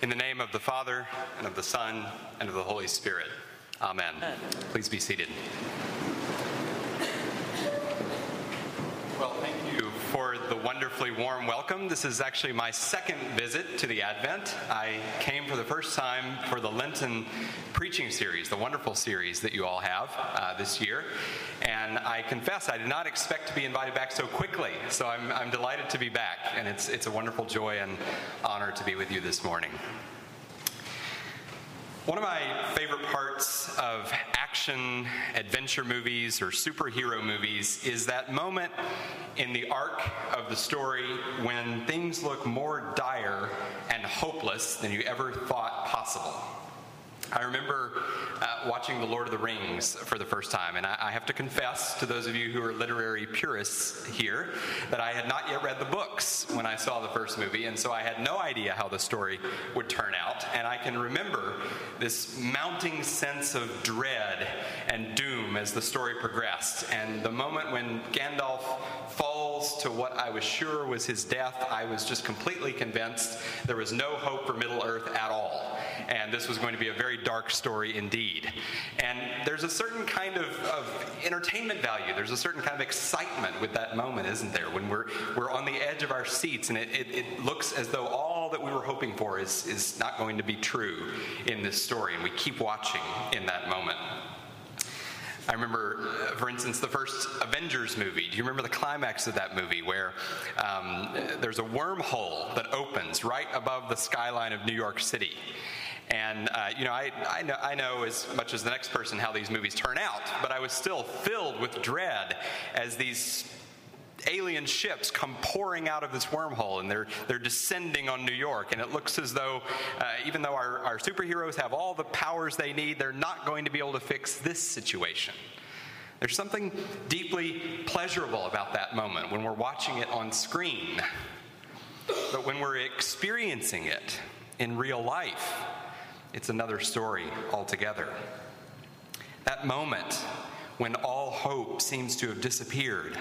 In the name of the Father, and of the Son, and of the Holy Spirit. Amen. Please be seated. For the wonderfully warm welcome. This is actually my second visit to the Advent. I came for the first time for the Lenten preaching series, the wonderful series that you all have uh, this year. And I confess, I did not expect to be invited back so quickly. So I'm, I'm delighted to be back, and it's, it's a wonderful joy and honor to be with you this morning. One of my favorite parts of action adventure movies or superhero movies is that moment in the arc of the story when things look more dire and hopeless than you ever thought possible. I remember uh, watching The Lord of the Rings for the first time, and I, I, have to confess to those of you who are literary purists here that I had not yet read the books when I saw the first movie, and so I had no idea how the story would turn out. And I can remember this mounting sense of dread and doom as the story progressed. And the moment when Gandalf falls to what I was sure was his death, I was just completely convinced there was no hope for Middle Earth at all. And this was going to be a very dark story indeed. And there's a certain kind of, of entertainment value, there's a certain kind of excitement with that moment, isn't there? When we're, we're on the edge of our seats and it, it, it looks as though all that we were hoping for is, is not going to be true in this story, and we keep watching in that moment. I remember, uh, for instance, the first Avengers movie. Do you remember the climax of that movie where um, there's a wormhole that opens right above the skyline of New York City? And, uh, you know I, I know, I know as much as the next person how these movies turn out, but I was still filled with dread as these alien ships come pouring out of this wormhole and they're, they're descending on New York. And it looks as though, uh, even though our, our superheroes have all the powers they need, they're not going to be able to fix this situation. There's something deeply pleasurable about that moment when we're watching it on screen. But when we're experiencing it in real life, it's another story altogether. That moment when all hope seems to have disappeared.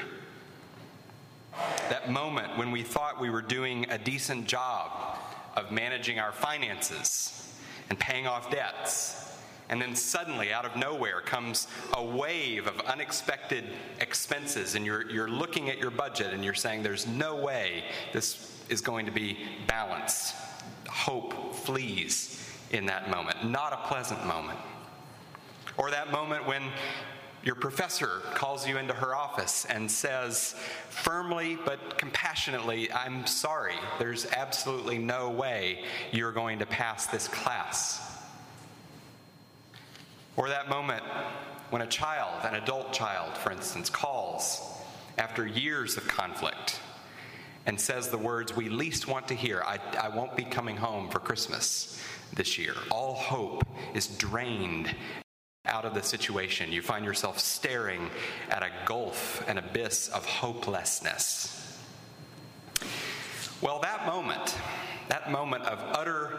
That moment when we thought we were doing a decent job of managing our finances and paying off debts. And then suddenly, out of nowhere, comes a wave of unexpected expenses, and you're, you're looking at your budget and you're saying, There's no way this is going to be balanced. Hope flees in that moment. Not a pleasant moment. Or that moment when your professor calls you into her office and says, firmly but compassionately, I'm sorry, there's absolutely no way you're going to pass this class. Or that moment when a child, an adult child, for instance, calls after years of conflict and says the words we least want to hear I, I won't be coming home for Christmas this year. All hope is drained out of the situation. You find yourself staring at a gulf, an abyss of hopelessness. Well, that moment, that moment of utter,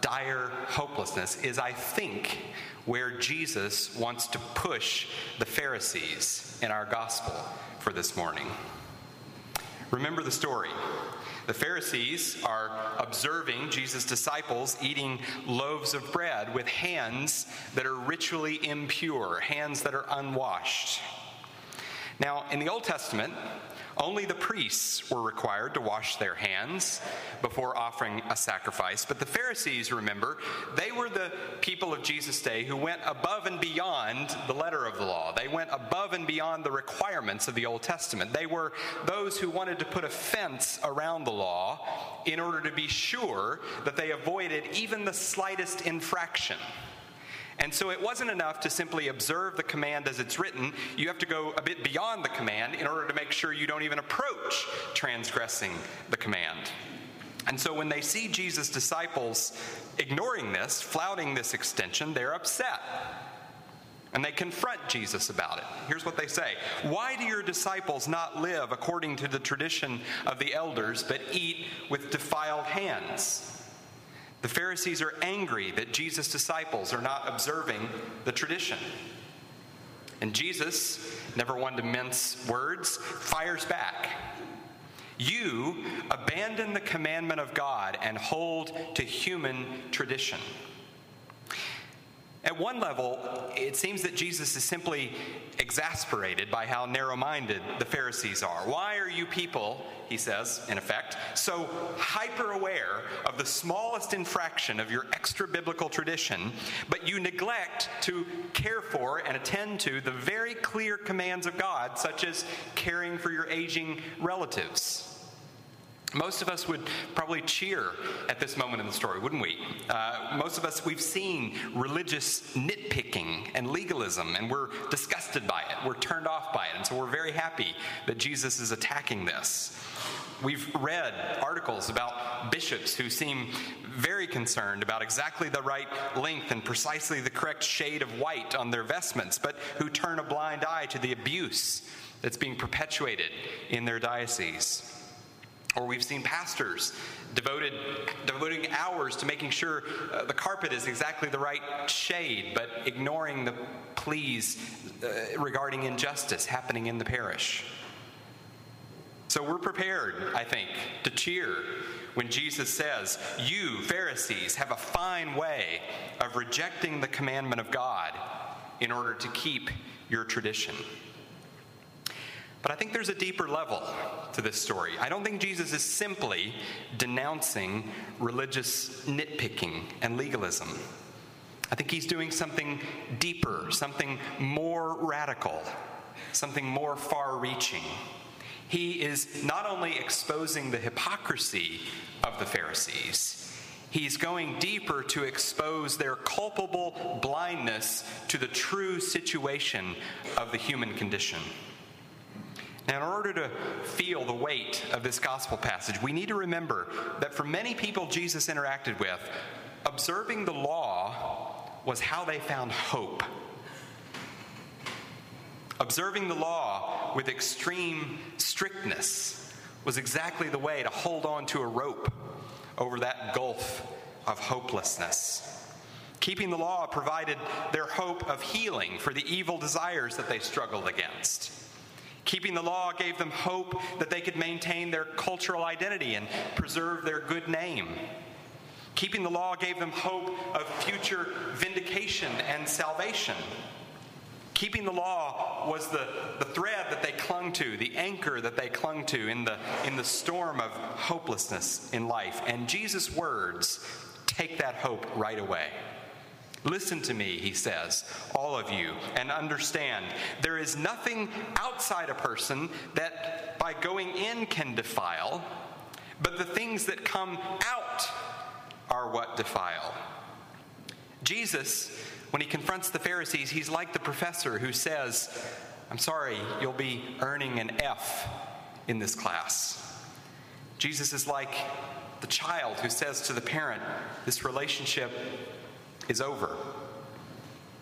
dire hopelessness, is, I think, where Jesus wants to push the Pharisees in our gospel for this morning. Remember the story. The Pharisees are observing Jesus' disciples eating loaves of bread with hands that are ritually impure, hands that are unwashed. Now, in the Old Testament, only the priests were required to wash their hands before offering a sacrifice. But the Pharisees, remember, they were the people of Jesus' day who went above and beyond the letter of the law. They went above and beyond the requirements of the Old Testament. They were those who wanted to put a fence around the law in order to be sure that they avoided even the slightest infraction. And so it wasn't enough to simply observe the command as it's written. You have to go a bit beyond the command in order to make sure you don't even approach transgressing the command. And so when they see Jesus' disciples ignoring this, flouting this extension, they're upset. And they confront Jesus about it. Here's what they say Why do your disciples not live according to the tradition of the elders, but eat with defiled hands? The Pharisees are angry that Jesus' disciples are not observing the tradition. And Jesus, never one to mince words, fires back. You abandon the commandment of God and hold to human tradition. At one level, it seems that Jesus is simply exasperated by how narrow minded the Pharisees are. Why are you people, he says, in effect, so hyper aware of the smallest infraction of your extra biblical tradition, but you neglect to care for and attend to the very clear commands of God, such as caring for your aging relatives? Most of us would probably cheer at this moment in the story, wouldn't we? Uh, most of us, we've seen religious nitpicking and legalism, and we're disgusted by it. We're turned off by it. And so we're very happy that Jesus is attacking this. We've read articles about bishops who seem very concerned about exactly the right length and precisely the correct shade of white on their vestments, but who turn a blind eye to the abuse that's being perpetuated in their diocese. Or we've seen pastors devoted, devoting hours to making sure uh, the carpet is exactly the right shade, but ignoring the pleas uh, regarding injustice happening in the parish. So we're prepared, I think, to cheer when Jesus says, You, Pharisees, have a fine way of rejecting the commandment of God in order to keep your tradition. But I think there's a deeper level to this story. I don't think Jesus is simply denouncing religious nitpicking and legalism. I think he's doing something deeper, something more radical, something more far reaching. He is not only exposing the hypocrisy of the Pharisees, he's going deeper to expose their culpable blindness to the true situation of the human condition. Now, in order to feel the weight of this gospel passage, we need to remember that for many people Jesus interacted with, observing the law was how they found hope. Observing the law with extreme strictness was exactly the way to hold on to a rope over that gulf of hopelessness. Keeping the law provided their hope of healing for the evil desires that they struggled against. Keeping the law gave them hope that they could maintain their cultural identity and preserve their good name. Keeping the law gave them hope of future vindication and salvation. Keeping the law was the, the thread that they clung to, the anchor that they clung to in the, in the storm of hopelessness in life. And Jesus' words take that hope right away. Listen to me, he says, all of you, and understand there is nothing outside a person that by going in can defile, but the things that come out are what defile. Jesus, when he confronts the Pharisees, he's like the professor who says, I'm sorry, you'll be earning an F in this class. Jesus is like the child who says to the parent, This relationship is over.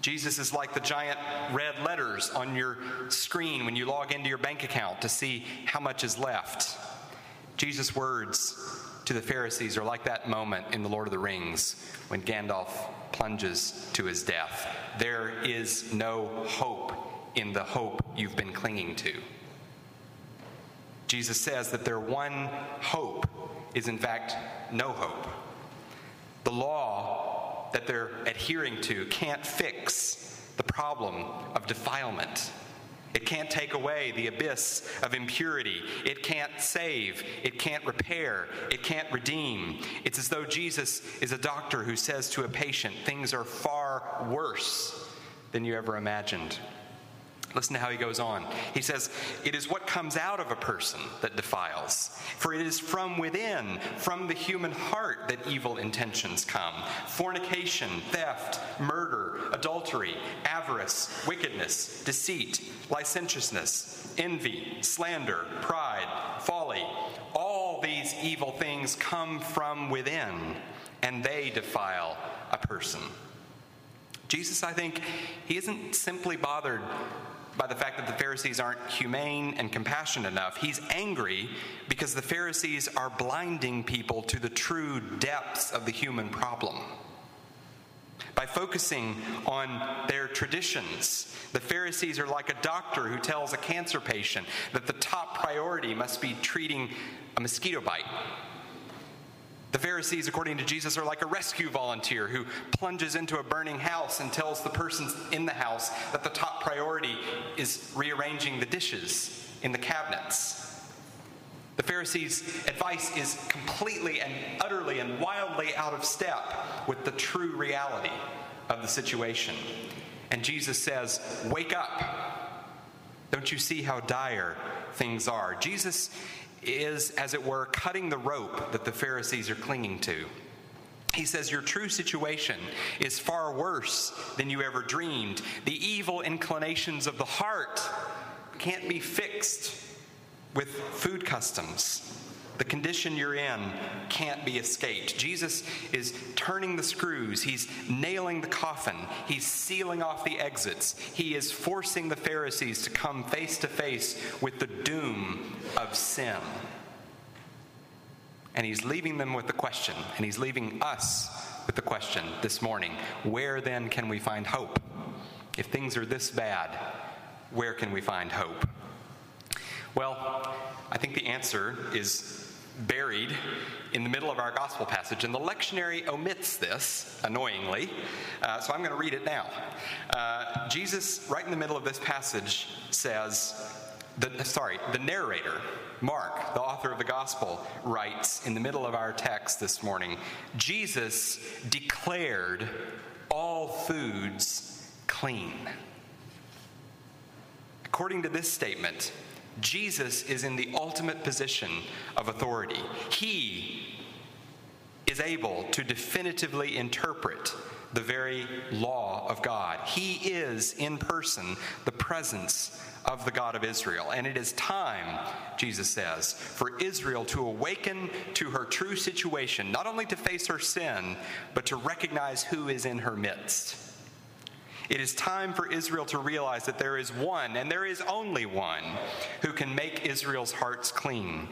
Jesus is like the giant red letters on your screen when you log into your bank account to see how much is left. Jesus' words to the Pharisees are like that moment in The Lord of the Rings when Gandalf plunges to his death. There is no hope in the hope you've been clinging to. Jesus says that their one hope is, in fact, no hope. The law that they're adhering to can't fix the problem of defilement. It can't take away the abyss of impurity. It can't save. It can't repair. It can't redeem. It's as though Jesus is a doctor who says to a patient, things are far worse than you ever imagined. Listen to how he goes on. He says, It is what comes out of a person that defiles. For it is from within, from the human heart, that evil intentions come fornication, theft, murder, adultery, avarice, wickedness, deceit, licentiousness, envy, slander, pride, folly. All these evil things come from within, and they defile a person. Jesus, I think, he isn't simply bothered by the fact that the Pharisees aren't humane and compassionate enough. He's angry because the Pharisees are blinding people to the true depths of the human problem. By focusing on their traditions. The Pharisees are like a doctor who tells a cancer patient that the top priority must be treating a mosquito bite. The Pharisees, according to Jesus, are like a rescue volunteer who plunges into a burning house and tells the person in the house that the top priority is rearranging the dishes in the cabinets. The Pharisees' advice is completely and utterly and wildly out of step with the true reality of the situation. And Jesus says, Wake up. Don't you see how dire things are? Jesus is, as it were, cutting the rope that the Pharisees are clinging to. He says, Your true situation is far worse than you ever dreamed. The evil inclinations of the heart can't be fixed with food customs. The condition you're in can't be escaped. Jesus is turning the screws. He's nailing the coffin. He's sealing off the exits. He is forcing the Pharisees to come face to face with the doom of sin. And he's leaving them with the question, and he's leaving us with the question this morning where then can we find hope? If things are this bad, where can we find hope? Well, I think the answer is buried in the middle of our gospel passage, and the lectionary omits this, annoyingly, uh, so I'm going to read it now. Uh, Jesus, right in the middle of this passage, says, the, sorry, the narrator, Mark, the author of the gospel, writes in the middle of our text this morning Jesus declared all foods clean. According to this statement, Jesus is in the ultimate position of authority. He is able to definitively interpret the very law of God. He is in person the presence of the God of Israel. And it is time, Jesus says, for Israel to awaken to her true situation, not only to face her sin, but to recognize who is in her midst. It is time for Israel to realize that there is one, and there is only one, who can make Israel's hearts clean.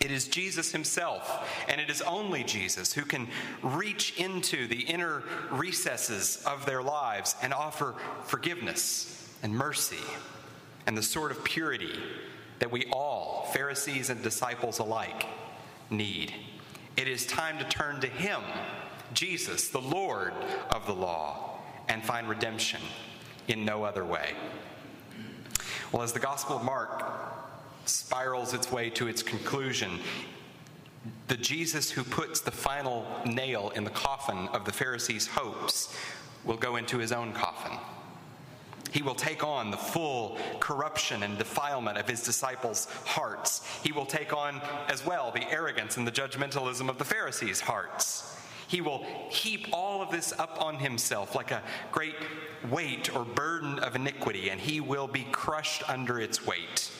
It is Jesus himself, and it is only Jesus who can reach into the inner recesses of their lives and offer forgiveness and mercy and the sort of purity that we all, Pharisees and disciples alike, need. It is time to turn to Him, Jesus, the Lord of the law and find redemption in no other way. Well, as the Gospel of Mark spirals its way to its conclusion, the Jesus who puts the final nail in the coffin of the Pharisees' hopes will go into his own coffin. He will take on the full corruption and defilement of his disciples' hearts. He will take on as well the arrogance and the judgmentalism of the Pharisees' hearts. He will heap all of this up on himself like a great weight or burden of iniquity, and he will be crushed under its weight.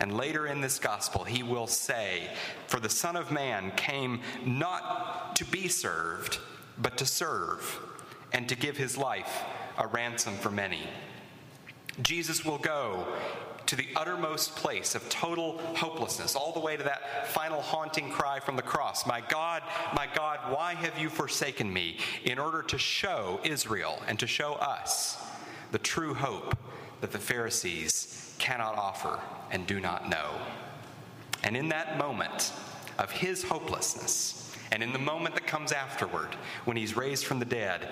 And later in this gospel, he will say, For the Son of Man came not to be served, but to serve, and to give his life a ransom for many. Jesus will go to the uttermost place of total hopelessness, all the way to that final haunting cry from the cross My God, my God, why have you forsaken me? in order to show Israel and to show us the true hope that the Pharisees cannot offer and do not know. And in that moment of his hopelessness, and in the moment that comes afterward, when he's raised from the dead,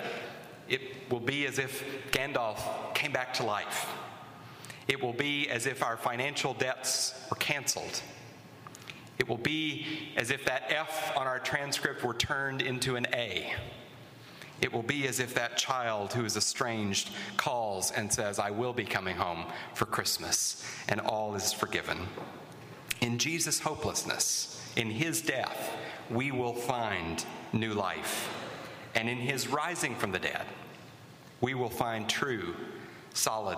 it will be as if Gandalf came back to life it will be as if our financial debts were canceled. It will be as if that F on our transcript were turned into an A. It will be as if that child who is estranged calls and says, I will be coming home for Christmas, and all is forgiven. In Jesus' hopelessness, in his death, we will find new life. And in his rising from the dead, we will find true, solid